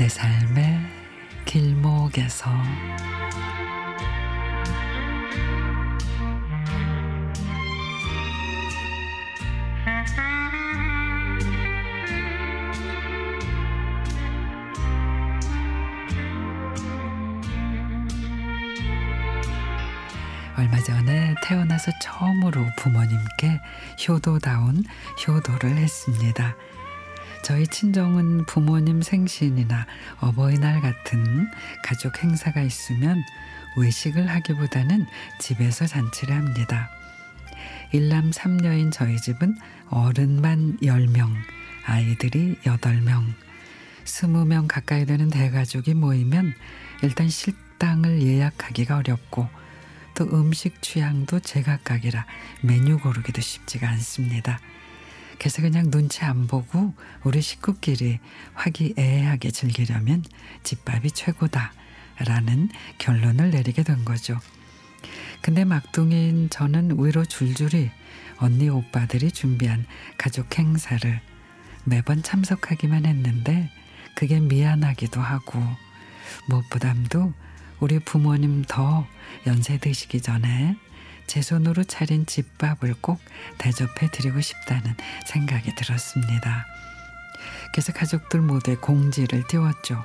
내 삶의 길목에서 얼마 전에 태어나서 처음으로 부모님께 효도다운 효도를 했습니다. 저희 친정은 부모님 생신이나 어버이날 같은 가족 행사가 있으면 외식을 하기보다는 집에서 잔치를 합니다. 일남 삼녀인 저희 집은 어른만 10명, 아이들이 8명, 20명 가까이 되는 대가족이 모이면 일단 식당을 예약하기가 어렵고 또 음식 취향도 제각각이라 메뉴 고르기도 쉽지가 않습니다. 그래서 그냥 눈치 안 보고 우리 식구끼리 화기애애하게 즐기려면 집밥이 최고다 라는 결론을 내리게 된 거죠. 근데 막둥이인 저는 위로 줄줄이 언니 오빠들이 준비한 가족 행사를 매번 참석하기만 했는데 그게 미안하기도 하고 무엇보다도 우리 부모님 더 연세 드시기 전에 제 손으로 차린 집밥을 꼭 대접해 드리고 싶다는 생각이 들었습니다. 그래서 가족들 모두에 공지를 띄웠죠.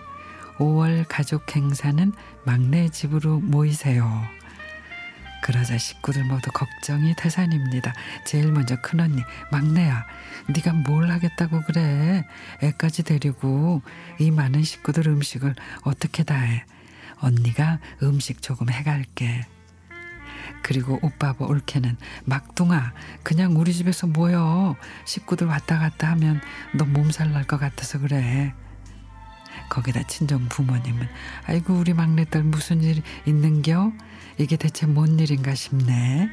5월 가족 행사는 막내 집으로 모이세요. 그러자 식구들 모두 걱정이 태산입니다. 제일 먼저 큰언니 막내야 네가 뭘 하겠다고 그래 애까지 데리고 이 많은 식구들 음식을 어떻게 다 해. 언니가 음식 조금 해갈게. 그리고 오빠부 올케는 막둥아 그냥 우리 집에서 모여 식구들 왔다 갔다 하면 너 몸살 날 것 같아서 그래. 거기다 친정 부모님은 아이고 우리 막내딸 무슨 일 있는겨? 이게 대체 뭔 일인가 싶네.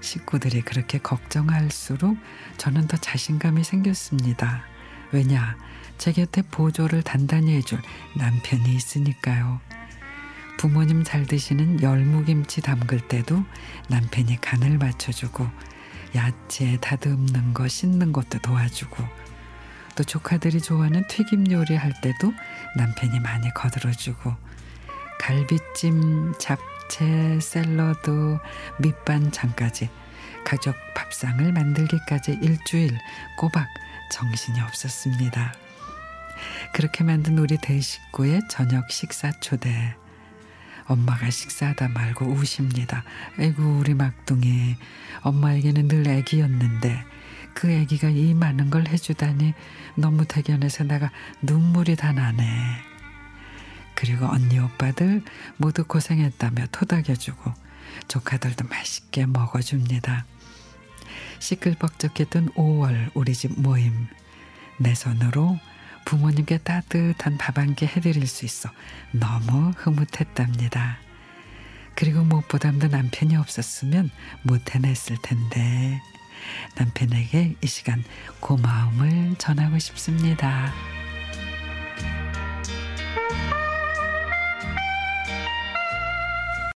식구들이 그렇게 걱정할수록 저는 더 자신감이 생겼습니다. 왜냐? 제 곁에 보조를 단단히 해줄 남편이 있으니까요. 부모님 잘 드시는 열무김치 담글 때도 남편이 간을 맞춰주고 야채 다듬는 거 씻는 것도 도와주고 또 조카들이 좋아하는 튀김 요리 할 때도 남편이 많이 거들어주고 갈비찜, 잡채, 샐러드, 밑반찬까지 가족 밥상을 만들기까지 일주일 꼬박 정신이 없었습니다. 그렇게 만든 우리 대식구의 저녁 식사 초대. 엄마가 식사하다 말고 우십니다. 아이고 우리 막둥이 엄마에게는 늘 애기였는데 그 애기가 이 많은 걸 해주다니 너무 대견해서 내가 눈물이 다 나네. 그리고 언니 오빠들 모두 고생했다며 토닥여주고 조카들도 맛있게 먹어줍니다. 시끌벅적했던 5월 우리 집 모임 내 손으로 부모님께 따뜻한 밥 한 끼 해드릴 수 있어 너무 흐뭇했답니다. 그리고 무엇보다도 남편이 없었으면 못 해냈을 텐데 남편에게 이 시간 고마움을 전하고 싶습니다.